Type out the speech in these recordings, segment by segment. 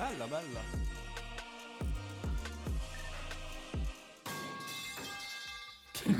Bella, bella.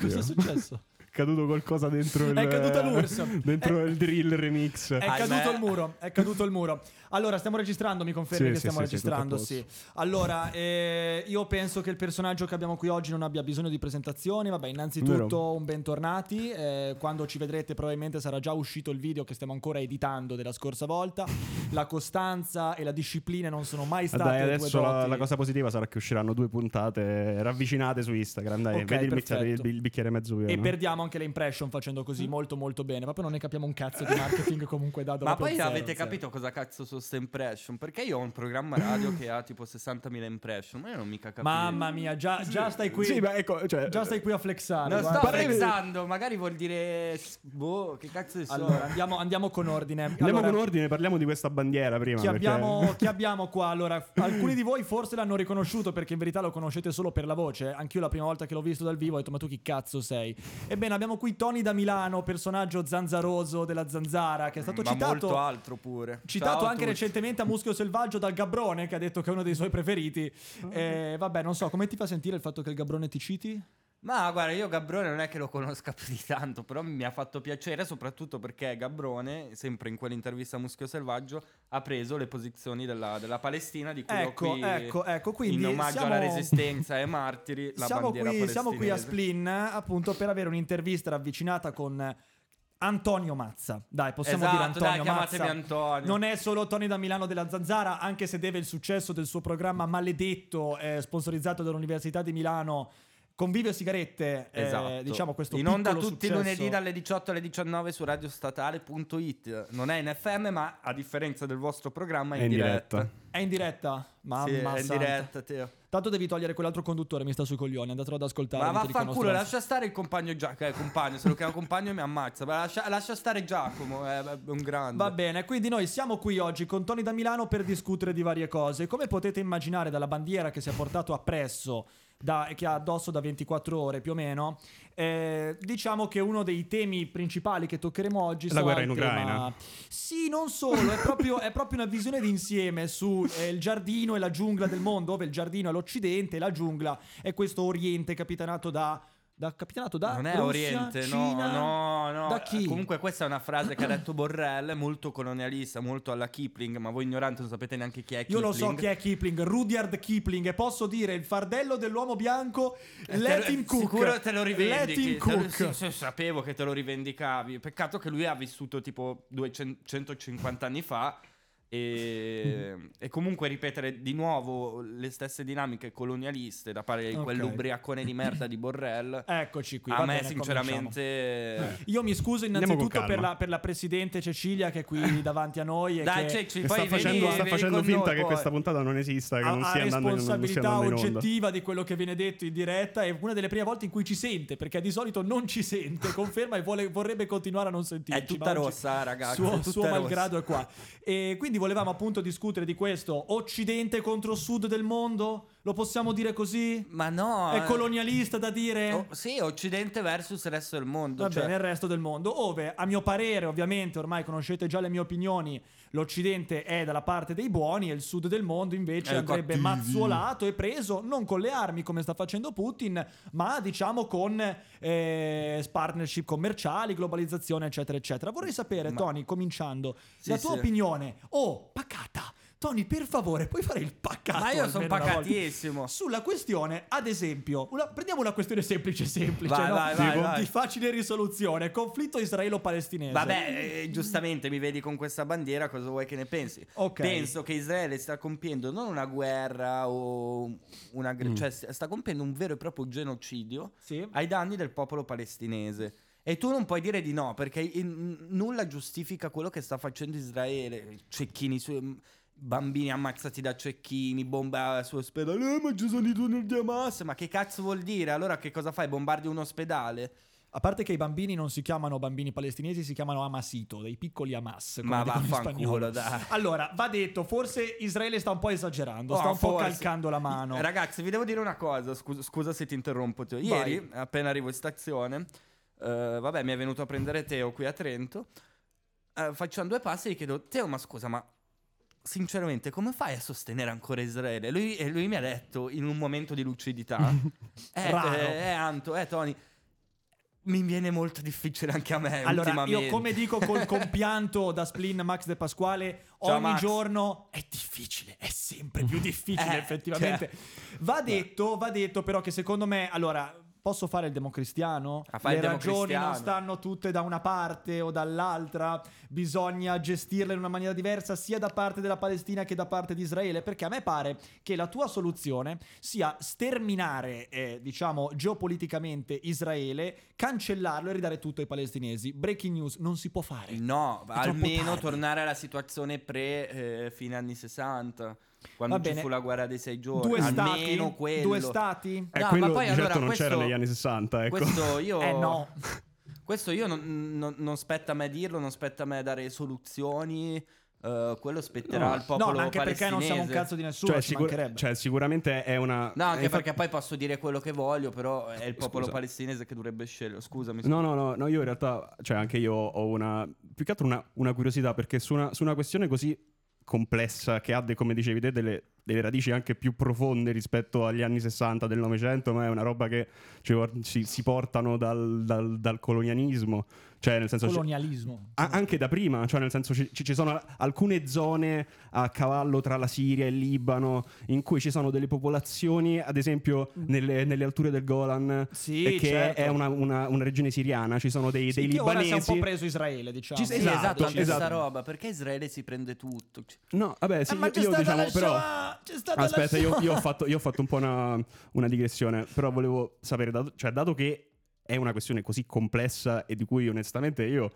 Cosa è successo? È caduto qualcosa dentro il È caduta l'URSS. Dentro È- il drill remix. È caduto il muro, è caduto il muro. Allora, stiamo registrando, mi confermi Sì, che sì, stiamo sì, registrando, sì. Allora, eh, io penso che il personaggio che abbiamo qui oggi non abbia bisogno di presentazioni. Vabbè, innanzitutto Vero. un bentornati. Eh, quando ci vedrete probabilmente sarà già uscito il video che stiamo ancora editando della scorsa volta. La costanza e la disciplina non sono mai Ah, state Dai, adesso la, doti. la cosa positiva sarà che usciranno due puntate ravvicinate su Instagram. Dai, Ok, vedi il, il, il bicchiere mezzo pieno. E perdiamo anche le impression facendo così molto molto bene. Ma poi non ne capiamo un cazzo di marketing comunque da Ma poi zero, avete zero. capito cosa cazzo sono sta impression? Perché io ho un programma radio che ha tipo 60.000 impression, ma io non mica capisco. Mamma mia, già, già stai qui. Sì, ma ecco, cioè, Già stai qui a flexare. Non guarda. sto flexando, magari vuol dire... Boh, che cazzo ne so. Allora, andiamo, andiamo con ordine. Andiamo Allora, con ordine, parliamo di questa bandiera prima. Chi perché- abbiamo, chi abbiamo qua? Allora, alcuni di voi forse l'hanno riconosciuto perché in verità lo conoscete solo per la voce. Anch'io la prima volta che l'ho visto dal vivo ho detto: Ma tu chi cazzo sei? Ebbene, abbiamo qui Tony da Milano, personaggio zanzaroso della zanzara, che è stato ma citato. molto altro pure. Citato Ciao anche recentemente a Muschio Selvaggio dal Gabbrone, che ha detto che è uno dei suoi preferiti. Ah. Eh, vabbè, non so, come ti fa sentire il fatto che il Gabbrone ti citi? Ma guarda, io Gabbrone non è che lo conosca più di tanto, però mi ha fatto piacere soprattutto perché Gabbrone, sempre in quell'intervista a Muschio Selvaggio, ha preso le posizioni della, della Palestina di cui Ecco, qui ecco, ecco, quindi in omaggio siamo- alla resistenza e ai martiri la siamo, bandiera qui, siamo qui a. Splin appunto per avere un'intervista ravvicinata con Antonio Mazza. Dai, possiamo Esatto, dire Antonio dai, Mazza. Antonio. Non è solo Tony da Milano della Zanzara, anche se deve il successo del suo programma maledetto, eh, sponsorizzato dall'Università di Milano. Convivio e sigarette, eh, Esatto. diciamo questo in onda tutti i successo. lunedì dalle 18 alle 19 su radiostatale.it. Non è in FM, ma a differenza del vostro programma è in, È in diretta. diretta. È in diretta? Mamma Sì, è in santa. diretta, Teo. Tanto devi togliere quell'altro conduttore, mi sta sui coglioni, andatelo ad ascoltare. Ma vaffanculo, lascia stare il compagno Giacomo. Eh, compagno, se lo chiamo compagno mi ammazza. Ma lascia, lascia stare Giacomo, è, è un grande. Va bene, quindi noi siamo qui oggi con Tony da Milano per discutere di varie cose. Come potete immaginare dalla bandiera che si è portato appresso, da, che ha addosso da 24 ore più o meno, eh, diciamo che uno dei temi principali che toccheremo oggi La sarà guerra in tema- Ucraina. Sì, non solo, è proprio, è proprio una visione d'insieme su eh, il giardino e la giungla del mondo, dove il giardino è l'Occidente e la giungla è questo Oriente capitanato da... Da, capitanato da non è Russia, Oriente, Cina, no, no, no. Da chi? Comunque questa è una frase che ha detto Borrell, molto colonialista, molto alla Kipling, ma voi ignoranti non sapete neanche chi è Io Kipling. lo so chi è Kipling, Rudyard Kipling, e posso dire il fardello dell'uomo bianco, Eh, let lo- him cook. Sicuro te lo rivendichi. Let him te lo- cook. sì, sì, sapevo che te lo rivendicavi. Peccato che lui ha vissuto tipo 250 anni fa. E, e comunque ripetere di nuovo le stesse dinamiche colonialiste da parte di Ok. quell'ubriacone di merda di Borrell. Eccoci qui. a va me, bene, sinceramente. cominciamo. Io mi scuso innanzitutto per la, per la presidente Cecilia che è qui davanti a noi. E Dai, che Cecci, Che poi sta facendo, sta vieni facendo finta noi che poi. questa puntata non esista, che ha, non ha stia andando in, non stia responsabilità onda. oggettiva di quello che viene detto in diretta. È una delle prime volte in cui ci sente, perché di solito non ci sente, conferma e vuole- vorrebbe continuare a non sentirci. È tutta rossa, ragazzi, Suo, suo rossa. malgrado è qua. E quindi volevamo appunto discutere di questo Occidente contro Sud del mondo? Lo possiamo dire così? Ma no. È eh. colonialista da dire? Oh, sì, Occidente versus il resto del mondo. Va cioè- bene, il resto del mondo, ove a mio parere, ovviamente, ormai conoscete già le mie opinioni, l'Occidente è dalla parte dei buoni e il sud del mondo invece È andrebbe cattivi. mazzuolato e preso non con le armi come sta facendo Putin, ma diciamo con eh, partnership commerciali, globalizzazione, eccetera, eccetera. Vorrei sapere, Ma- Tony, cominciando, Sì, la tua sì. opinione. Oh, pacata! Tony, per favore, puoi fare il paccato? Ma io sono pacatissimo. Sulla questione, ad esempio, una- prendiamo una questione semplice, semplice, Vai, no? vai, vai, di facile risoluzione, conflitto israelo-palestinese. Vabbè, eh, giustamente mi vedi con questa bandiera, cosa vuoi che ne pensi? Ok. Penso che Israele sta compiendo non una guerra o una... Mm. cioè sta compiendo un vero e proprio genocidio Sì. ai danni del popolo palestinese. E tu non puoi dire di no, perché in- nulla giustifica quello che sta facendo Israele. Cecchini su... Bambini ammazzati da cecchini, bomba su ospedale, eh, ma ci sono i tunnel di Hamas. Ma che cazzo vuol dire? Allora che cosa fai? Bombardi un ospedale? A parte che i bambini non si chiamano bambini palestinesi, si chiamano Hamasito, dei piccoli Hamas. Ma vaffanculo, dai. Allora, va detto, forse Israele sta un po' esagerando, Oh, sta un po' forse. calcando la mano. Ragazzi, vi devo dire una cosa. Scusa, scusa se ti interrompo. Teo. Ieri, appena arrivo in stazione, eh, vabbè, mi è venuto a prendere Teo qui a Trento. Eh, facciamo due passi e gli chiedo: Teo, ma scusa, ma sinceramente, come fai a sostenere ancora Israele? Lui, lui mi ha detto in un momento di lucidità: Eh, Raro. eh, eh, Anto, eh, Tony. Mi viene molto difficile anche a me. Allora, io come dico col compianto da Splin Max De Pasquale, Ciao, ogni Max. giorno è difficile, è sempre più difficile Eh, effettivamente. Va detto, va detto però che secondo me, allora, posso fare il democristiano? Ah, fai Le il ragioni non stanno tutte da una parte o dall'altra, bisogna gestirle in una maniera diversa sia da parte della Palestina che da parte di Israele, perché a me pare che la tua soluzione sia sterminare, eh, diciamo, geopoliticamente Israele, cancellarlo e ridare tutto ai palestinesi. Breaking news, non si può fare. No, È almeno tornare alla situazione pre eh, fine anni 60, quando Va ci bene. fu la guerra dei sei giorni. Due stati? almeno quello. Due stati? Eh, No, quello ma poi di certo allora non questo- c'era negli anni 60, ecco. Questo io Eh no. Questo io non, non- non spetta a me dirlo, non spetta a me dare soluzioni. eh, quello spetterà No. al popolo No, ma anche perché non siamo un palestinese. cazzo di nessuno, Cioè, ci sicur- cioè, sicuramente è una... No, anche perché poi posso dire quello che voglio, però è il popolo Scusa. palestinese che dovrebbe scegliere. Scusami. No, no, no, no, io in realtà, cioè anche io ho una, più che altro una, una curiosità, perché su una, su una questione così complessa, che ha, de- come dicevi te, delle, delle radici anche più profonde rispetto agli anni 60 del Novecento, ma è una roba che ci por- si, si portano dal, dal- dal colonialismo, cioè nel senso... Colonialismo. a- anche da prima, cioè nel senso ci, ci- sono alcune zone a cavallo tra la Siria e il Libano in cui ci sono delle popolazioni, ad esempio nelle, nelle alture del Golan, Sì, e che certo. è una, una- una regione siriana, ci sono dei, Sì, dei che ora si è un libanesi. po' preso Israele, diciamo. Ci- Sì, esatto, esatto, anche esatto. questa roba, perché Israele si prende tutto. No, vabbè, sì, Eh, ma io, c'è io stata diciamo, la però... Shoah, c'è stata la Aspetta, io, io ho, fatto, io ho fatto un po' una, una digressione, però volevo sapere, dato, cioè, dato che è una questione così complessa e di cui onestamente io,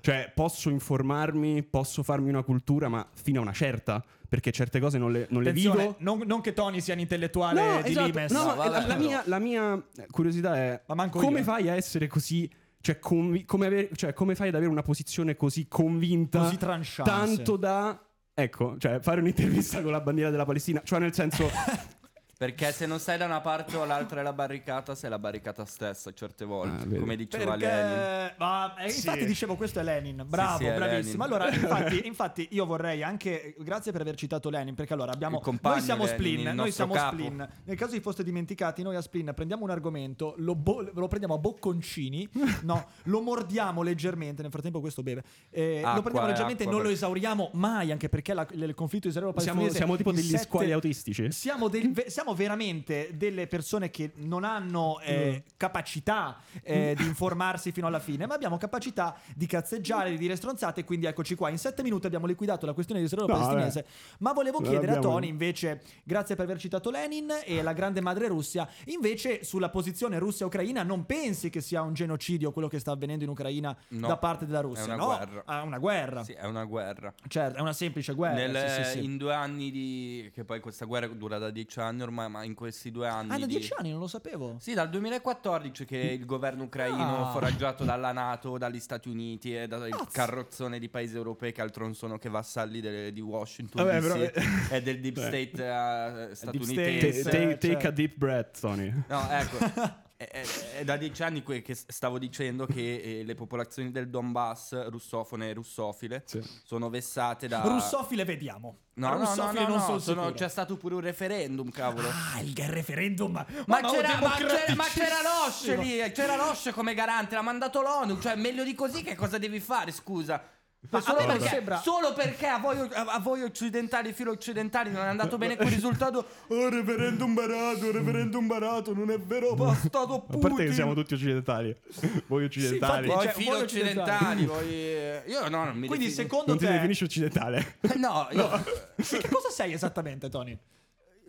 cioè, posso informarmi, posso farmi una cultura, ma fino a una certa, perché certe cose non le, non le vivo. non, non che Tony sia un intellettuale No, di esatto. Limes. No, No, vabbè, la, la mia, la mia curiosità è Ma manco come io. fai a essere così... Cioè convi- come, avere- cioè, come fai ad avere una posizione così convinta, Così tranchante. tanto da... Ecco, cioè fare un'intervista con la bandiera della Palestina, cioè nel senso... perché se non stai da una parte o l'altra della barricata, sei la barricata stessa certe volte. Ah, come diceva Perché... Lenin. Ma, eh, Sì. infatti dicevo questo è Lenin bravo sì, è bravissimo Lenin. allora infatti, infatti io vorrei anche grazie per aver citato Lenin perché allora abbiamo Il compagno noi siamo Lenin, Splin noi nostro siamo capo. Splin nel caso vi foste dimenticati noi a Splin prendiamo un argomento lo, bo- lo prendiamo a bocconcini no lo mordiamo leggermente nel frattempo questo beve eh, lo Acqua, prendiamo leggermente e acqua, non lo esauriamo mai anche perché la- il conflitto Siamo, israelo-palestinese siamo tipo in degli sette- squali autistici? siamo, del- ve- siamo veramente delle persone che non hanno eh, Mm. capacità eh, di informarsi fino alla fine, ma abbiamo capacità di Mm. cazzeggiare, di dire stronzate. Quindi eccoci qua. In sette minuti abbiamo liquidato la questione di israelo-palestinese. ma volevo chiedere a abbiamo- Tony, invece, grazie per aver citato Lenin e la grande madre Russia, invece sulla posizione Russia-Ucraina, non pensi che sia un genocidio quello che sta avvenendo in Ucraina No, da parte della Russia? è una no, guerra. è una guerra. Sì, è una guerra. Certo, è una semplice guerra. Nel- sì, sì, sì. In due anni di... Che poi questa guerra dura da dieci anni ormai, ma in questi due anni... Ah, da di- dieci anni, non lo sapevo. Sì, dal 2014 che il governo ucraino, Ah. foraggiato dalla Nato, dagli Stati Uniti e dal Cazzo. carrozzone di paesi europei che altro non sono che vassalli delle- di Washington Vabbè, DC però- e del deep state eh, State, statunitense. Ta- ta- Sì, take cioè- a deep breath, Tony. No, ecco. È, è- da dieci anni que- che stavo dicendo che eh, le popolazioni del Donbass, russofone e russofile, Sì. sono vessate da... Russofile vediamo. No, no, no, Russofile no, non no, sono c'è stato pure un referendum, cavolo. Ah, il referendum. Ma, ma c'era, ma, c'era, ma c'era. Losce lì, c'era Losce come garante, l'ha mandato l'ONU, cioè meglio di così che cosa devi fare, scusa? Ma solo, a non perché, sembra- solo perché a voi, a, a voi occidentali, filo occidentali, non è andato bene quel risultato. Oh, referendum barato, referendum barato, non è vero, bastardo A Putin. parte che siamo tutti occidentali. Voi occidentali. infatti, Voi cioè, filo voi occidentali, voi... eh, Io no, non mi Quindi defini- secondo non ti te definisci occidentale. No, io... che cosa sei esattamente, Tony?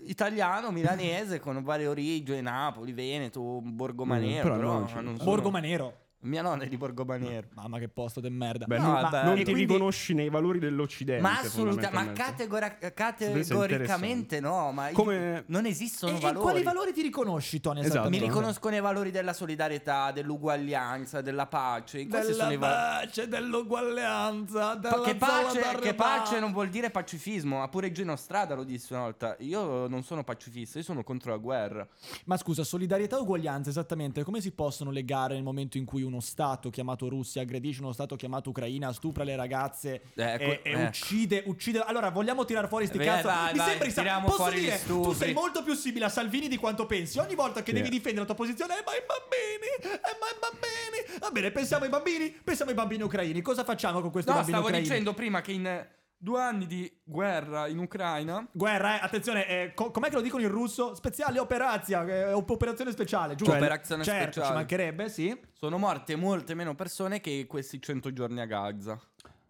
Italiano, milanese, con varie origini, Napoli, Veneto, Borgomanero, Mm, però però, no, non sono- Borgomanero. Mia nonna è di Borgomanero. Mamma che posto de merda. Beh, No, non, non E ti quindi- riconosci nei valori dell'Occidente. Ma assolutamente, ma categora- categoricamente no, ma Come- non esistono E, e valori. quali valori ti riconosci, Tony? Esatto. Mi esattamente? riconosco nei valori della solidarietà, dell'uguaglianza, della pace. Questi sono i Della pace, dell'uguaglianza, della Che pace, che pace non vuol dire pacifismo, ma pure Gino Strada lo disse una volta. Io non sono pacifista, io sono contro la guerra. Ma scusa, solidarietà e uguaglianza, esattamente, come si possono legare nel momento in cui uno uno Stato chiamato Russia, aggredisce uno Stato chiamato Ucraina, stupra le ragazze Eh, e, que- e eh. uccide, uccide. Allora, vogliamo tirare fuori sti Beh, cazzo? vai, Mi vai, sembra sa- Posso dire, tu sei molto più simile a Salvini di quanto pensi. Ogni volta che Sì. devi difendere la tua posizione, eh, ma i bambini, eh, ma i bambini. Va bene, pensiamo ai bambini, pensiamo ai bambini ucraini. Cosa facciamo con questi No, bambini stavo ucraini? dicendo prima che in eh, due anni di guerra in Ucraina Guerra, eh, attenzione, eh, co- com'è che lo dicono in russo? Speciale operazia, eh, op- operazione speciale, giusto? Cioè, operazione certo, speciale. ci mancherebbe, sì. sono morte molte meno persone che questi 100 giorni a Gaza.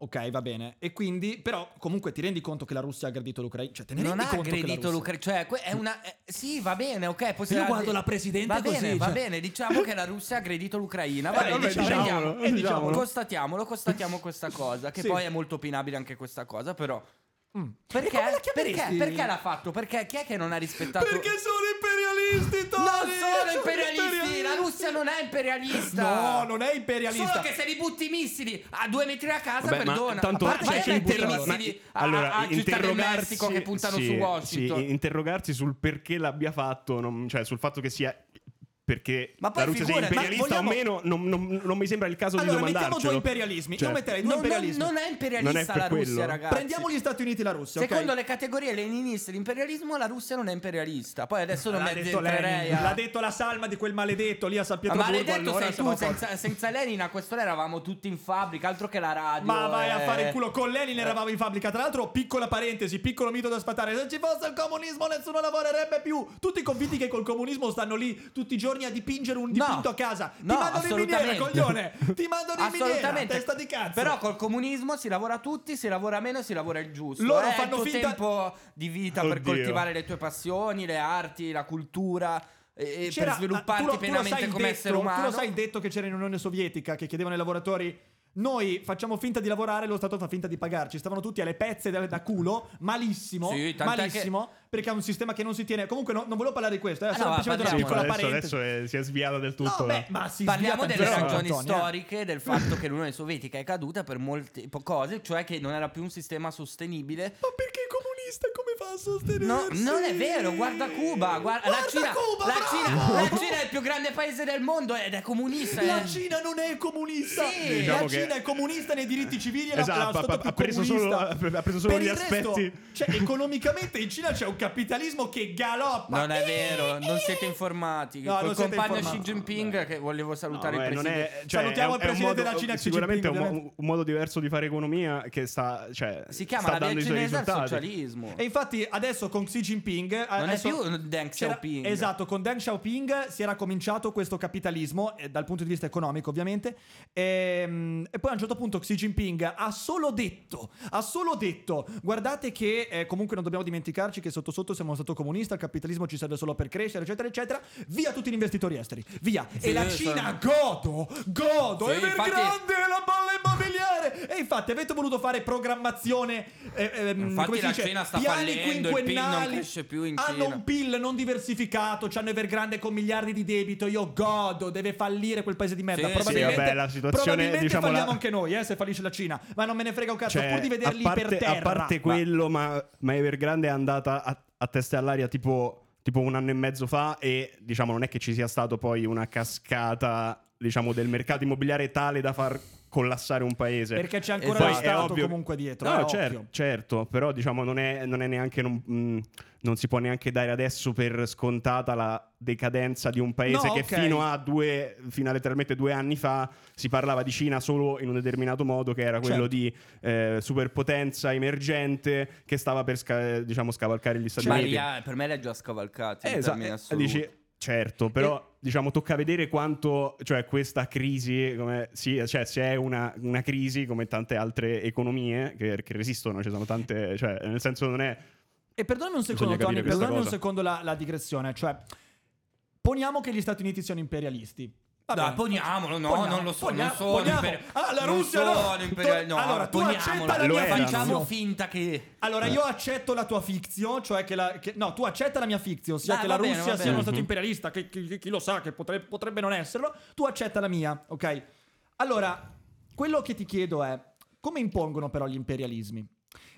Ok, va bene. E quindi, però, comunque ti rendi conto che la Russia ha aggredito l'Ucraina? Cioè, te ne non rendi ha conto che la aggredito Russia- l'Ucraina, cioè que- è una eh, sì, va bene, ok, possiamo Io guardo la presidente Va così, bene, va cioè. bene, diciamo che la Russia ha aggredito l'Ucraina. Va Eh, bene, vabbè, diciamo, diciamolo, eh, diciamolo. Constatiamolo, constatiamo questa cosa, che Sì. poi è molto opinabile anche questa cosa, però Mm. perché? Perché? Perché l'ha fatto? Perché chi è che non ha rispettato Perché sono imperialisti, Tony! Non sono imperialisti, la Russia non è imperialista. No, non è imperialista. Solo che se li butti i missili a due metri a casa, Vabbè, ma perdona. tanto a parte c'è che che mettere i interro- missili ma- a, allora, a Città del interrogarsi- Messico che puntano sì, su Washington. sì, interrogarsi sul perché l'abbia fatto, non- cioè sul fatto che sia perché Ma poi la Russia sia figurati, ma imperialista vogliamo- o meno, non, non- non mi sembra il caso Allora, di mettiamo domandarcelo. due imperialismi. Cioè, Io metterei due Non, imperialismi. non è imperialista Non è la Russia, quello. ragazzi. Prendiamo gli Stati Uniti e la Russia? Secondo le categorie leniniste dell'imperialismo, la Russia non è imperialista. Poi adesso non L'ha detto Lenin, a... l'ha detto la salma di quel maledetto lì a San Ma Pietroburgo. maledetto allora sei tu, a senza, senza Lenin a quest'ora eravamo tutti in fabbrica, altro che la radio. Ma vai a eh. fare il culo con Lenin eravamo in fabbrica. Tra l'altro, piccola parentesi, piccolo mito da sfatare. Se ci fosse il comunismo, nessuno lavorerebbe più. Tutti convinti che col comunismo stanno lì tutti i giorni a dipingere un No. dipinto a casa. No, Ti mandano in miniera, assolutamente. coglione. Ti mandano in miniera, Assolutamente. testa di cazzo. Però col comunismo si lavora tutti, si lavora meno si lavora il giusto. Loro è fanno il finta- tempo di vita per Oddio. coltivare le tue passioni, le arti, la cultura e, e per C'era- svilupparti tu lo- tu lo pienamente il come detto- essere umano. Tu lo sai il detto che c'era in Unione Sovietica che chiedevano ai lavoratori. Noi facciamo finta di lavorare, lo Stato fa finta di pagarci. Stavano tutti alle pezze da, da culo, malissimo, Sì, tant'è malissimo, perché è un sistema che non si tiene. Comunque, no- non volevo parlare di questo, è Ah, no, semplicemente una parliamo. piccola adesso, parentesi. adesso è- si è sviata del tutto. No, beh, eh. ma si Parliamo delle tantissimo, ragioni Antonio, eh. storiche del fatto che l'Unione Sovietica è caduta per molte po- cose, cioè che non era più un sistema sostenibile. Ma perché comunista come fa a sostenersi? No, non è vero, guarda Cuba, guarda, la Guarda Cina, Cuba, la! Cina, la Cina è il più grande paese del mondo ed è comunista. La eh. Cina non è comunista. Sì. Diciamo la che- Cina è comunista nei diritti civili e la- Esatto, la ha- Stato ha- ha preso solo- ha preso solo Per gli resto, aspetti- cioè, economicamente in Cina c'è un capitalismo che galoppa. Non è vero, non siete informati. No, Col compagno informati. Xi Jinping, che volevo salutare No, il beh, non presidente. è, cioè, Salutiamo è il presidente della Cina, Sicuramente è un, modo diverso di fare economia che sta, cioè, Si chiama sta la via dando i suoi cinese al risultati. Socialismo. E infatti adesso con Xi Jinping Non è più Deng Xiaoping. Esatto, con Deng Xiaoping si era cominciato questo capitalismo eh, dal punto di vista economico, ovviamente. Ehm, E, poi a un certo punto Xi Jinping ha solo detto, ha solo detto, guardate che eh, comunque non dobbiamo dimenticarci che sotto sotto siamo stato comunista, il capitalismo ci serve solo per crescere, eccetera, eccetera. Via tutti gli investitori esteri, via. Sì, e la sono- Cina godo, godo, Sì, è infatti- grande la palla immobiliare. E infatti avete voluto fare programmazione, eh, ehm, Infatti la dice, Cina sta piani fallendo, il PIL non quinquennali, cresce più in hanno Cina. un PIL non diversificato, c'hanno Evergrande con miliardi di debito, io godo, deve fallire quel paese di merda. Sì, probabilmente, sì, vabbè, la situazione, probabilmente diciamo, falliamo la- anche noi, eh, se fallisce la Cina, ma non me ne frega un cazzo, Cioè, pur di vederli a parte, per terra. A parte quello, ma, ma Evergrande è andata a, a testa all'aria tipo, tipo un anno e mezzo fa e diciamo non è che ci sia stato poi una cascata diciamo, del mercato immobiliare tale da far collassare un paese. Perché c'è ancora Esatto. lo Stato ovvio- comunque dietro. No, eh, cer- occhio. certo, però diciamo non è, non è neanche non, mh, non si può neanche dare adesso per scontata la decadenza di un paese No, che ok. fino a due fino a letteralmente due anni fa si parlava di Cina solo in un determinato modo che era quello Certo. di eh, superpotenza emergente che stava per sca- diciamo scavalcare gli Stati Ma Uniti. ria- per me l'ha già scavalcati. Eh, esatto, dici, certo, però diciamo tocca vedere quanto, cioè questa crisi, come, sì, cioè se è una, una crisi come tante altre economie che, che resistono, ci sono tante, cioè nel senso non è... E perdonami un secondo, Tony, perdonami un secondo la, la digressione. Cioè, poniamo che gli Stati Uniti siano imperialisti. Va Dai, poniamolo, no, Poniamo, non lo so, poniamo, non sono poniamo. Ah, la non Russia no. sono imperiali- no, allora, tu poniamolo. accetta la mia. Facciamo finta che... Allora, io accetto la tua fiction, cioè che la. che- no, tu accetta la mia fiction, sia Dai, che la bene, Russia sia uno stato imperialista, che, che- che- chi lo sa, che potrebbe, potrebbe non esserlo. Tu accetta la mia, ok? Allora, quello che ti chiedo è: come impongono però gli imperialismi?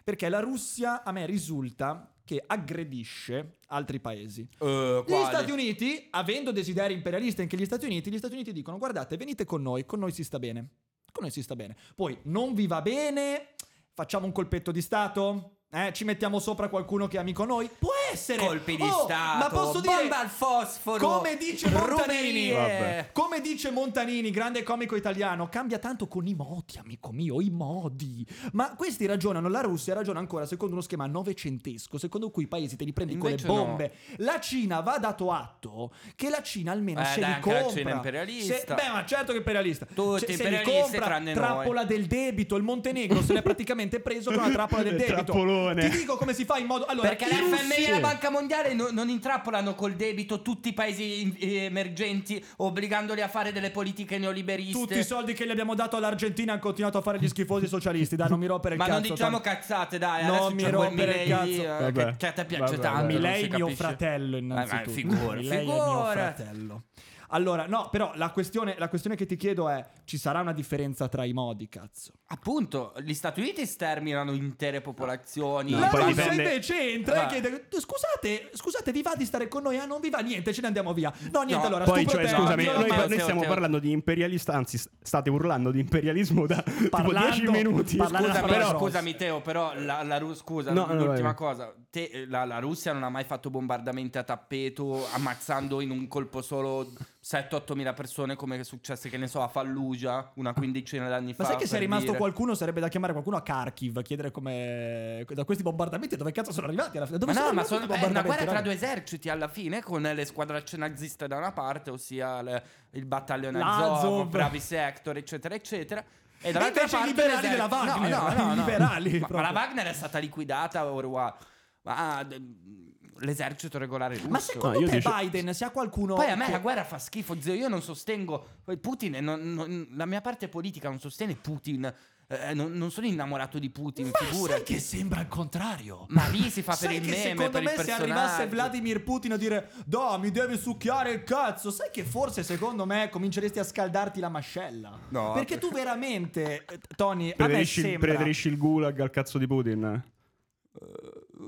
Perché la Russia a me risulta che aggredisce altri paesi. Eh, Gli? Stati Uniti, avendo desideri imperialisti anche gli Stati Uniti, gli Stati Uniti dicono guardate, venite con noi, con noi si sta bene. Con noi si sta bene. Poi non vi va bene, facciamo un colpetto di Stato? Eh, ci mettiamo sopra qualcuno che è amico noi? Può essere! Colpi di Oh, Stato, Ma posso dire... bomba al fosforo, Come dice Montanini. Vabbè. come dice Montanini, grande comico italiano, cambia tanto con i modi, amico mio, i modi. Ma questi ragionano, la Russia ragiona ancora secondo uno schema novecentesco, secondo cui i paesi te li prendi Invece con le bombe. La Cina va dato atto che la Cina almeno Eh, se dai, li anche la compra. Cina imperialista. Se- beh, ma certo che è imperialista. Tutti Se- se li compra, tranne noi. trappola del debito. Il Montenegro se l'è praticamente preso con la trappola del debito. Trappolone. Ti dico come si fa in modo... Allora, Perché l'FMI russi- Banca Mondiale no- non intrappolano col debito tutti i paesi eh, emergenti obbligandoli a fare delle politiche neoliberiste. Tutti i soldi che gli abbiamo dato all'Argentina hanno continuato a fare gli schifosi socialisti. Dai, non mi rompere il Ma cazzo. non diciamo Tom. cazzate, dai. Non mi rompere il Milei, cazzo. eh, che, che a te piace Vabbè, tanto. Milei mio fratello Eh, ma innanzitutto. figura, Milei è mio figura. fratello. Allora, no, però la questione, la questione che ti chiedo è: ci sarà una differenza tra i modi, cazzo? Appunto, gli Stati Uniti sterminano intere popolazioni. No, la poi Russia dipende- invece entra e Ah. chiede: Scusate, scusate, vi va di stare con noi? Ah, non vi va niente, ce ne andiamo via. No, niente, No, allora Poi, cioè, scusami, io noi, Matteo, noi stiamo parlando di imperialista, anzi, state urlando di imperialismo da tipo Parlando- 10 minuti. parlando- Scusami, Però- scusami Teo, però la, la Ru- scusa, No, no, l'ultima cosa. Te- la, la Russia non ha mai fatto bombardamenti a tappeto, ammazzando in un colpo solo 7-8 mila persone come è successo, che ne so, a Fallujah una quindicina d'anni fa. Ma sai che se è rimasto dire. qualcuno sarebbe da chiamare qualcuno a Kharkiv, chiedere come da questi bombardamenti dove cazzo sono arrivati alla fine? Dove Ma sono no, ma sono, è una guerra tra due eserciti alla fine, con le squadracce naziste da una parte, ossia le- il battaglione. Azov, Bravi Sector, eccetera, eccetera. E dall'altra invece i parte liberali della Wagner, No, no, no, no. liberali Ma, ma la Wagner è stata liquidata ormai. Ma d- l'esercito regolare russo. Ma secondo No, io te dice- Biden sia qualcuno Poi a me che- la guerra fa schifo, zio. Io non sostengo Putin. non- non- la mia parte politica non sostiene Putin. eh, non, non sono innamorato di Putin, Ma figura. sai che sembra il contrario? Ma lì si fa per Sai il meme, secondo per il me se arrivasse. Vladimir Putin a dire Da, mi devi succhiare il cazzo Sai che forse secondo me cominceresti a scaldarti la mascella No, Perché tu veramente, eh, Tony, a me Preferisci, sembra preferisci il gulag al cazzo di Putin? Non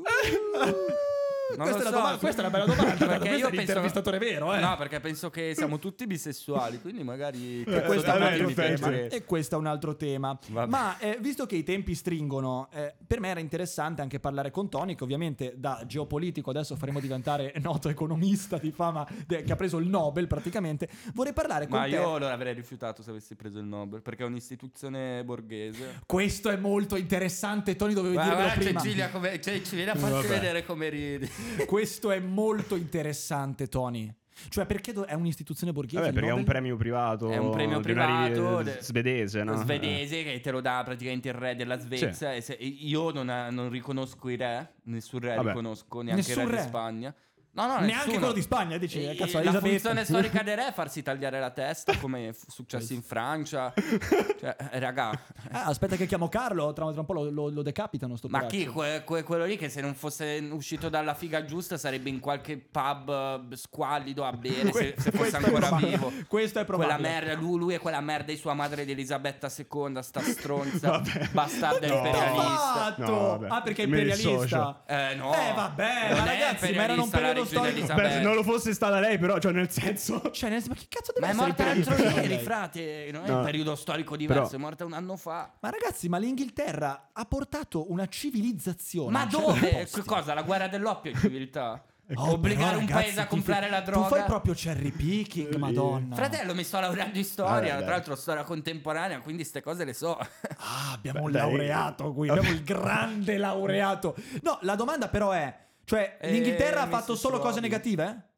questa, lo è so, una domanda, questa è una bella domanda Perché io è penso- l'intervistatore vero eh. No, perché penso che siamo tutti bisessuali, quindi magari E questo, è un altro tema. e questo è un altro tema. Vabbè. Ma eh, visto che i tempi stringono, eh, per me era interessante anche parlare con Tony, che ovviamente da geopolitico adesso faremo diventare noto economista di fama, de- che ha preso il Nobel praticamente. Vorrei parlare con Ma te. io lo avrei rifiutato se avessi preso il Nobel, perché è un'istituzione borghese. Questo è molto interessante, Tony, dovevi guarda prima. Cecilia come, cioè, ci viene a farci vedere come ridi. Questo è molto interessante, Tony. Cioè, perché do- è un'istituzione borghese? Vabbè, perché è un Nobel? premio privato. È un premio di una ri- privato de- svedese, no? Svedese che te lo dà praticamente il re della Svezia. E se- io non, non riconosco i re, nessun re Vabbè. riconosco, neanche Nessun il re, re? di Spagna. No, no, Neanche nessuno. quello di Spagna, dici, E- cazzo, la funzione storica del re è farsi tagliare la testa, come è successo in Francia. Cioè, eh, raga, Ah, aspetta che chiamo Carlo, tra, tra un po' lo, lo- lo decapitano sto ma poraccio. chi? Que- que- quello lì che se non fosse uscito dalla figa giusta sarebbe in qualche pub eh, squallido a bere se, se fosse ancora vivo. Questo è Quella probabile. merda, lui, lui è quella merda di sua madre di Elisabetta II, sta stronza, bastarda t'ha imperialista. No, ah, perché è imperialista. Eh no. Eh, vabbè, Non ma ragazzi, ma era un periodo storico. Elisabetta. Beh, se non lo fosse stata lei, però, cioè, nel senso. Cioè, nel senso, ma che cazzo deve Ma è essere morta l'altro ieri, frate. Non è un periodo storico diverso, Però- è morta un anno fa. Ma ragazzi, ma l'Inghilterra ha portato una civilizzazione. Ma certi dove? Che cosa? La guerra dell'oppio è civiltà? Oh, Obbligare un ragazzi, paese a comprare la droga? Tu fai proprio cherry picking, madonna. Fratello, mi sto laureando in storia, Vabbè, tra l'altro storia contemporanea, quindi queste cose le so. Ah, abbiamo Beh, un dai. laureato qui, abbiamo il grande laureato. No, la domanda però è, cioè, Eh, l'Inghilterra ha fatto solo cose negative?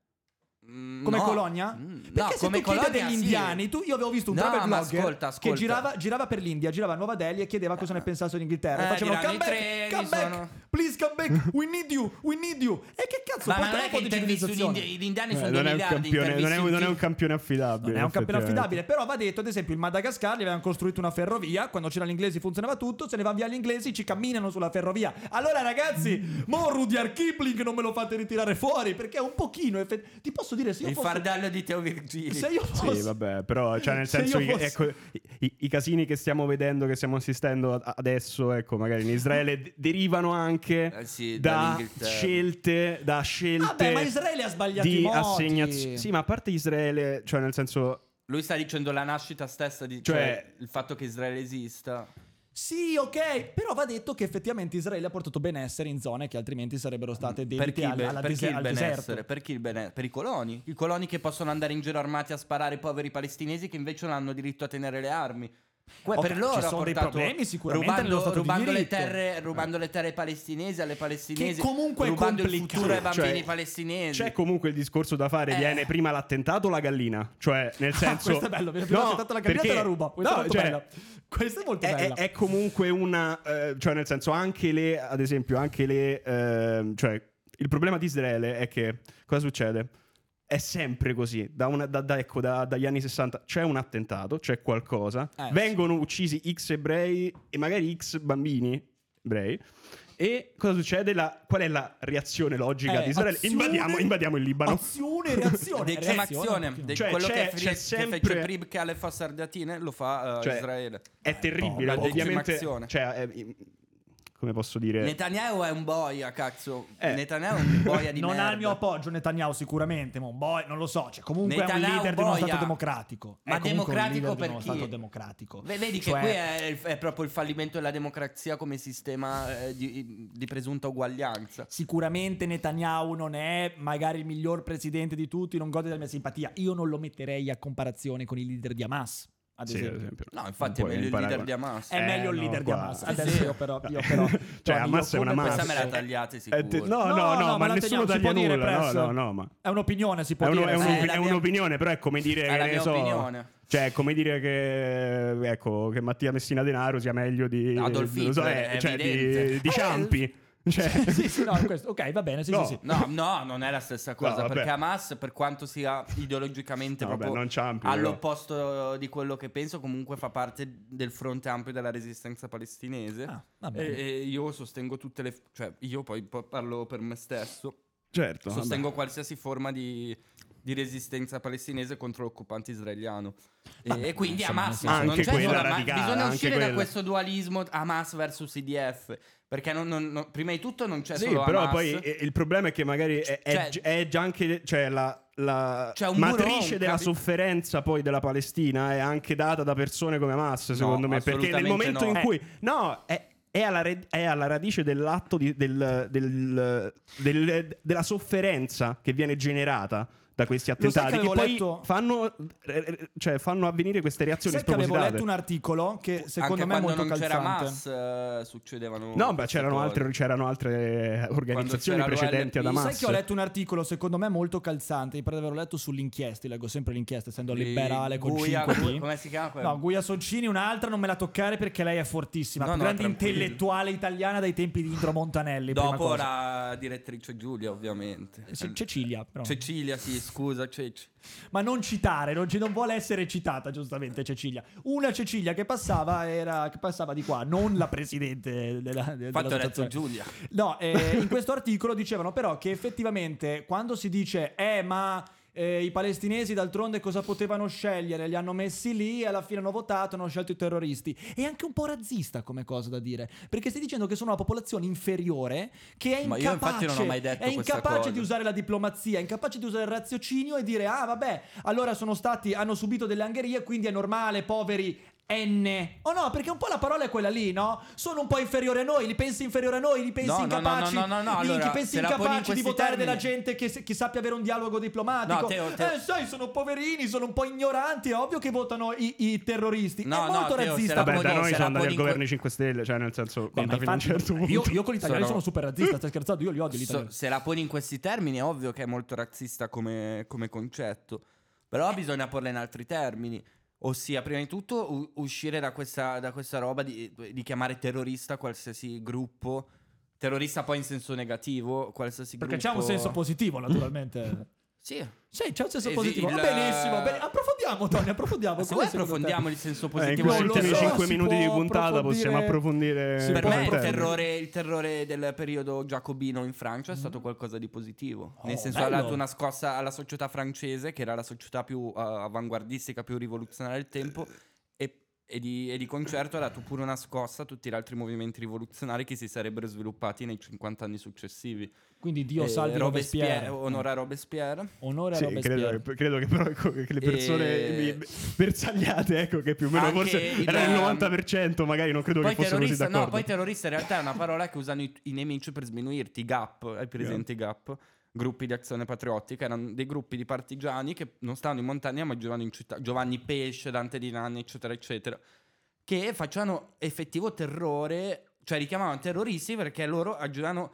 Mm, Come no. colonia? Mm, Perché no, se come tu chiedi colonia degli sì. indiani, tu, io avevo visto un No, travel ma vlogger ascolta, che ascolta. girava, girava per l'India, girava a Nuova Delhi e chiedeva cosa ne pensassero d'Inghilterra. Eh, e facevano come back, come back, sono- please come back, we need you, we need you. E che cazzo, Ma, ma non è che gli, indiani Eh, sono non, due è un miliardi, campione, non, è, non è un campione affidabile. Non è un campione effettivamente. affidabile, però va detto, ad esempio, il Madagascar gli avevano costruito una ferrovia, quando c'erano gli inglesi funzionava tutto, se ne vanno via gli inglesi, ci camminano sulla ferrovia. Allora ragazzi, mo Rudyard Kipling non me lo fate ritirare fuori, perché è un pochino, effe- ti posso dire se io Il fossi- fardello di Teo Virgili. se io fossi Sì, vabbè, però cioè, nel Se senso fossi- ecco, i, i- casini che stiamo vedendo, che stiamo assistendo adesso, ecco, magari in Israele d- derivano anche Eh sì, da scelte, da scelte Vabbè, ma Israele ha sbagliato i di modi. assegnazione. Sì, ma a parte Israele, cioè nel senso Lui sta dicendo la nascita stessa di Cioè- cioè, il fatto che Israele esista. Sì, ok, però va detto che effettivamente Israele ha portato benessere in zone che altrimenti sarebbero state Per dedite chi, il al, be- alla per chi il benessere? Per chi il bene- Per i coloni. I coloni che possono andare in giro armati a sparare ai poveri palestinesi che invece non hanno diritto a tenere le armi. Ok, per loro ci sono dei problemi sicuramente rubando, rubando le terre, rubando le terre palestinesi, alle palestinesi, Che comunque rubando il futuro ai bambini Cioè, palestinesi. C'è comunque il discorso da fare, Eh. viene prima l'attentato o la gallina? Cioè, nel senso... Ah, questo è bello, viene prima No, accettato la gallina perché- te la ruba. Questa no, è molto cioè, bella. Questa è molto è, bella. è- è comunque una... eh, cioè, nel senso, anche le... Ad esempio, anche le... ehm, cioè, il problema di Israele è che... Cosa succede? È sempre così, da una- da- da- ecco, da- dagli anni 60 c'è un attentato, c'è qualcosa, Eh, vengono uccisi X ebrei e magari X bambini ebrei. E cosa succede? La- qual è la reazione logica Eh, di Israele? azione- Invadiamo, invadiamo il Libano. Azione reazione. Declamazione, de- Cioè, quello c'è- che, Fri- c'è che sempre- fece Prib che alle fa Sardatine lo fa eh, Cioè, Israele. È terribile, la ovviamente. Cioè, eh, come posso dire? Netanyahu è un boia, cazzo. Eh. Netanyahu è un boia di non merda. ha il mio appoggio Netanyahu sicuramente, ma un boy, non lo so, cioè comunque è un Netanyahu leader di uno boia. Stato democratico. Ma È democratico per uno chi? Stato democratico. Vedi Cioè- che qui è, è proprio il fallimento della democrazia come sistema eh, di, di presunta uguaglianza. Sicuramente Netanyahu non è magari il miglior presidente di tutti, non gode della mia simpatia. Io non lo metterei a comparazione con i leader di Hamas, ad Sì, ad esempio. esempio. No, infatti è Non meglio il leader di Hamas. È Eh, meglio il no, leader di qua- Hamas. sì, Adesso sì. io però, io però Cioè, Hamas è una massa. Questa me la tagliate Eh, sicuro. te- no, no, No, no, no, ma ma la nessuno taglia nulla. No, Press? no, no, ma È un'opinione, si può è, un- dire. è un- sì. Eh, è mia- un'opinione, però è come dire È che la mia so, opinione. Cioè, è come dire che, ecco, che Mattia Messina Denaro sia meglio di, Adolf so, eh, è cioè, di, evidente. di Eh, Ciampi. Cioè, sì, sì, no, questo- ok, va bene, sì, No. sì. No, no, non è la stessa cosa. No, vabbè. perché Hamas, per quanto sia ideologicamente No, vabbè, proprio non Ciampi, però. all'opposto di quello che penso, comunque fa parte del fronte ampio della resistenza palestinese. Ah, e, e io sostengo tutte le. cioè, io poi po- parlo per me stesso. certo. vabbè. sostengo qualsiasi forma di, di resistenza palestinese contro l'occupante israeliano. E, Vabbè, e quindi Hamas non Anche c'è quella radicale, bisogna uscire da questo dualismo Hamas versus IDF. Perché non- non- non- prima di tutto non c'è Sì, solo però Hamas. poi eh, il problema è che magari è, è Cioè- è già anche cioè la, la muro, matrice un della capi- sofferenza poi della Palestina è anche data da persone come Hamas, secondo me, perché nel momento no. in cui no, è, è alla, re- è alla radice dell'atto di- del- del- del- della sofferenza che viene generata da questi attentati che che, poi letto- fanno, eh, cioè, fanno avvenire queste reazioni Sai che avevo letto un articolo che secondo Anche me è quando molto non c'era calzante. Hamas eh, succedevano No, beh, c'erano altre, c'erano altre organizzazioni c'era precedenti ad. Hamas. Sai che ho letto un articolo secondo me molto calzante, per averlo letto sull'inchiesta, leggo sempre l'inchiesta essendo liberale con Guia, 5D. come si chiama? quel- No, Guia Soncini, un'altra non me la toccare perché lei è fortissima, No, no, grande tranquillo. intellettuale italiana dai tempi di Indro Montanelli. Dopo la direttrice Giulia, ovviamente. Cecilia, però. Cecilia, sì, scusa, Ceci. Ma non citare, non, ci- non vuole essere citata giustamente Cecilia. Una Cecilia che passava era che passava di qua, non la presidente della, de- Infatti ho detto. Giulia. No, eh, in questo articolo dicevano però che effettivamente quando si dice eh ma eh, i palestinesi d'altronde cosa potevano scegliere? Li hanno messi lì e alla fine hanno votato, hanno scelto i terroristi. È anche un po' razzista come cosa da dire, perché stai dicendo che sono una popolazione inferiore che è Ma incapace, io infatti non ho mai detto è incapace di usare la diplomazia, è incapace di usare il raziocinio e dire ah vabbè, allora sono stati, hanno subito delle angherie, quindi è normale, poveri N. Oh no, perché un po' la parola è quella lì, no? Sono un po' inferiori a noi, li pensi inferiori a noi, li pensi No, no, no, incapaci. no, no, no, li- allora, li pensi poni in incapaci di votare termini- della gente che, che sappia avere un dialogo diplomatico. No, Teo, Teo. Eh, sai, sono poverini, sono un po' ignoranti, è ovvio che votano i, i terroristi. No, è no, molto Teo, se razzista. Vabbè, da noi se la sono andati al in governo que- i 5 Stelle, cioè nel senso, Beh, fino a un certo punto. io, io con gli italiani Sono- sono super razzista, stai scherzando? Io li odio gli So- italiani. se la poni in questi termini è ovvio che è molto razzista come, come concetto. Però bisogna porla in altri termini. Ossia, prima di tutto, u- uscire da questa, da questa roba di, di chiamare terrorista qualsiasi gruppo. Terrorista poi in senso negativo, qualsiasi Perché gruppo. c'è un senso positivo, naturalmente. Sì. Sì, c'è un senso Esi- positivo. il- Va benissimo. bene. Approfondiamo, Tony, approfondiamo. Se vuoi approfondiamo il senso Eh, in positivo. questi Non lo ultimi so, 5 si minuti di puntata possiamo approfondire. Si Per me il terrore, il terrore del periodo giacobino in Francia è stato qualcosa di positivo. Nel Oh, senso ha bello. dato una scossa alla società francese, che era la società più eh, avanguardistica, più rivoluzionaria del tempo, e, di, e di concerto ha dato pure una scossa a tutti gli altri movimenti rivoluzionari che si sarebbero sviluppati nei 50 anni successivi. Quindi Dio Eh, salvi Robespierre. Onore a Robespierre. Onore a Sì, Robespierre. credo, credo che però ecco, che le persone E- bersagliate, ecco, che più o meno Anche forse il- era il 90%, magari non credo che fossero così d'accordo. no, poi terrorista in realtà è una parola che usano i, i nemici per sminuirti. GAP, hai presente i GAP? Gruppi di azione patriottica, erano dei gruppi di partigiani che non stavano in montagna ma giocavano in città. Giovanni Pesce, Dante Di Nanni, eccetera, eccetera. Che facevano effettivo terrore, cioè richiamavano terroristi perché loro aggiungevano.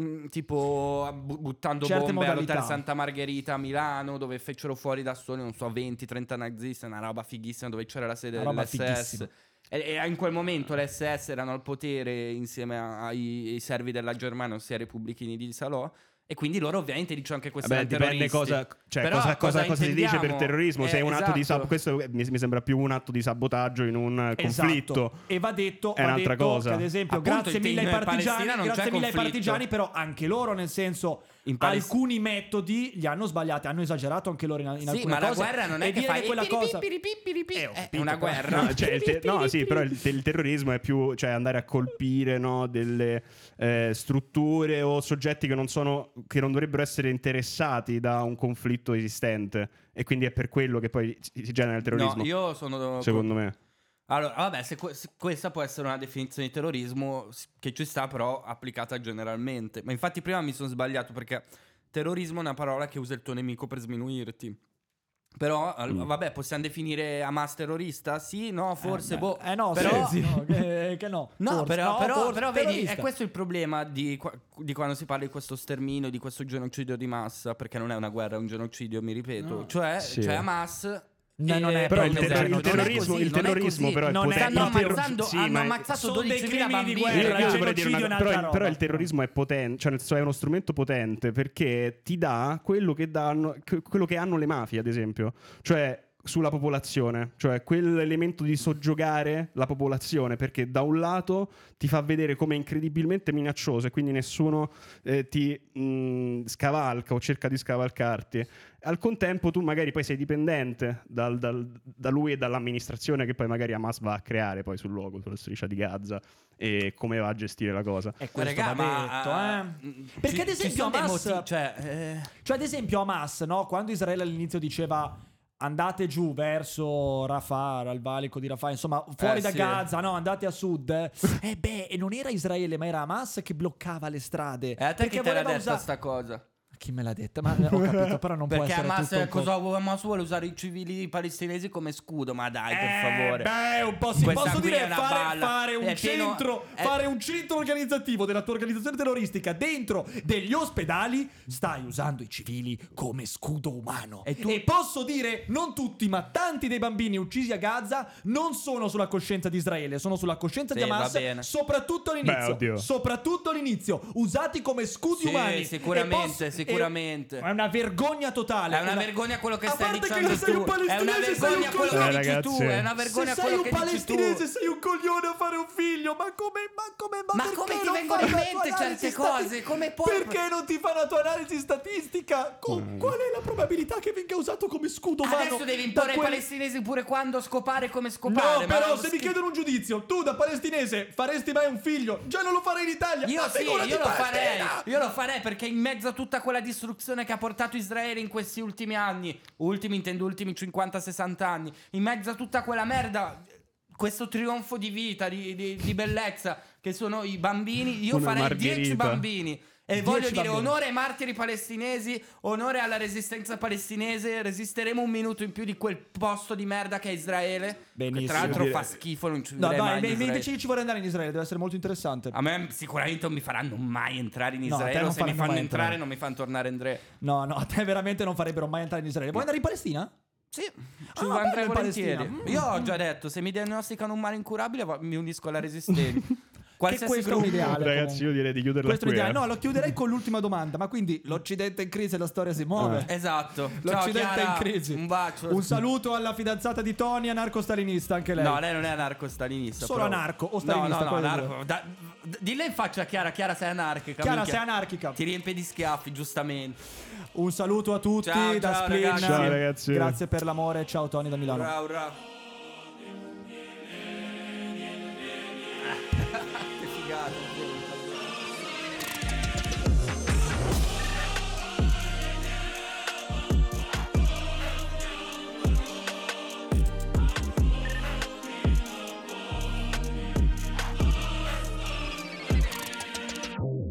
mm, tipo bu- buttando Certe bombe all'hotel modalità. Santa Margherita a Milano dove fecero fuori da soli non so 20-30 nazisti una roba fighissima dove c'era la sede Una dell'SS e, e in quel momento le SS erano al potere insieme ai, ai servi della Germania, ossia i repubblichini di Salò. E quindi loro ovviamente dicono che questi Vabbè, erano dipende cosa, cioè, Però cosa, cosa- cosa si dice per terrorismo. Se Eh, è un atto di esatto. sab- questo mi, mi sembra più un atto di sabotaggio in un eh, conflitto. Esatto. E va detto, È va un'altra detto cosa. che ad esempio, Appunto, grazie mille ai partigiani, grazie mille ai partigiani, però anche loro, nel senso, In Palest- alcuni metodi li hanno sbagliati, hanno esagerato anche loro in, in Sì, alcune ma la cose. guerra non e è che dire fai quella cosa. piripipiripipiripi. Eh, ho È una guerra. No, cioè, te- no, sì, però il, il terrorismo è più cioè, andare a colpire no, delle eh, strutture o soggetti che non, sono, che non dovrebbero essere interessati da un conflitto esistente. E quindi è per quello che poi si, si genera il terrorismo. No, io sono Secondo me. Allora, vabbè, se, se questa può essere una definizione di terrorismo che ci sta però applicata generalmente. Ma infatti prima mi sono sbagliato perché terrorismo è una parola che usa il tuo nemico per sminuirti. Però, al- Mm. vabbè, possiamo definire Hamas terrorista? Sì, no, forse, Eh, boh. Eh no, però... sì, no, che, che no. No, Forse. però, No, però, forse però vedi, è questo il problema di, di quando si parla di questo sterminio, di questo genocidio di massa, perché non è una guerra, è un genocidio, mi ripeto. No. Cioè, Sì. c'è Hamas... No, non è Però il, così, il terrorismo, così, il è terrorismo però è Non è- potente. Stanno ammazzando, sì, hanno ammazzato Sono dei 12.000 crimini di bambini. guerra, Io, io vorrei dire una però, però il terrorismo è potente, cioè nel senso è uno strumento potente perché ti dà quello che, danno, quello che hanno le mafie, ad esempio, cioè sulla popolazione, cioè quell'elemento di soggiogare la popolazione, perché da un lato ti fa vedere come è incredibilmente minaccioso e quindi nessuno eh, ti mh, scavalca o cerca di scavalcarti. Al contempo tu magari poi sei dipendente dal- dal- da lui e dall'amministrazione che poi magari Hamas va a creare poi sul luogo, sulla striscia di Gaza e come va a gestire la cosa. E questo Raga, va ma, detto, eh, eh. ci- Perché ad ci esempio sono dei Hamas- cioè, eh, Cioè, ad esempio, Hamas, no? Quando Israele all'inizio diceva andate giù verso Rafah, al valico di Rafah, insomma, fuori Eh, da sì. Gaza, no? Andate a sud. Eh beh, e non era Israele, ma era Hamas che bloccava le strade. E a te chi te l'ha detta sta cosa? Chi me l'ha detta? Ma ho capito, però non può Perché essere Hamas, tutto cosa, co- Hamas vuole usare i civili palestinesi come scudo? Ma dai, per Eh, favore. Beh, un po' sì. Questa Posso qui dire è una fare, balla. fare un È pieno- centro, è- fare un centro organizzativo della tua organizzazione terroristica dentro degli ospedali, stai usando i civili come scudo umano. E E, tu- posso dire, non tutti, ma tanti dei bambini uccisi a Gaza non sono sulla coscienza di Israele, sono sulla coscienza Sì, di va Hamas, soprattutto Beh, all'inizio. oddio. soprattutto all'inizio, usati come scudi Sì, umani. sicuramente, E posso- sicuramente. È una vergogna totale. È una vergogna quello che stai che dicendo sei tu. un È una sei vergogna un quello che dici tu. È una vergogna sei quello un che dici tu. palestinese sei un coglione a fare un figlio ma come ma come ma, Ma come ti vengono in mente certe cose? Come puoi- perché non ti fai la tua analisi statistica Co- Mm. qual è la probabilità che venga usato come scudo umano Adesso devi imporre ai quelli- palestinesi pure quando scopare come scopare. No, però se mi chiedono un giudizio, tu da palestinese faresti mai un figlio? Già non lo farei in Italia. Io ma sì, io lo farei. Io lo farei perché in mezzo a tutta quella distruzione che ha portato Israele in questi ultimi anni, ultimi intendo ultimi 50-60 anni, in mezzo a tutta quella merda, questo trionfo di vita, di, di- di bellezza, che sono i bambini, io Una farei margherita. 10 bambini. E 10 voglio dire bambini. onore ai martiri palestinesi, onore alla resistenza palestinese, resisteremo un minuto in più di quel posto di merda che è Israele. Che Benissimo. tra l'altro fa schifo, non ci No, vivrei mai dai, in invece io ci vorrei andare in Israele, deve essere molto interessante. A me sicuramente non mi faranno mai entrare in No, a te Israele. non o se mi fanno entrare, entrare. non mi fanno tornare in Dre. No, no, a te veramente non farebbero mai entrare in Israele. Vuoi andare in Palestina? Sì, ci Ah, andrei volentieri. Palestina. Mm. Io ho già detto: se mi diagnosticano un male incurabile, mi unisco alla resistenza. Qualsiasi questo è un ideale. Ragazzi, comunque. io direi di chiuderla Questo qui. ideale. eh. No, lo chiuderei con l'ultima domanda. Ma quindi l'Occidente è in crisi e la storia si muove? Esatto. Ciao, L'Occidente è in crisi. Un bacio. Un saluto alla fidanzata di Tony, anarco-stalinista anche lei. No, lei non è anarco-stalinista. Solo però- anarco o No, stalinista, no, no, dei anarco. Da- dille in faccia a Chiara, Chiara sei anarchica. Chiara, minchia. sei anarchica. Ti riempie di schiaffi, giustamente. Un saluto a tutti Ciao, da ciao, Splin. ragazzi. Ciao, ragazzi. Grazie per l'amore. Ciao Tony da Milano. Ura, ura.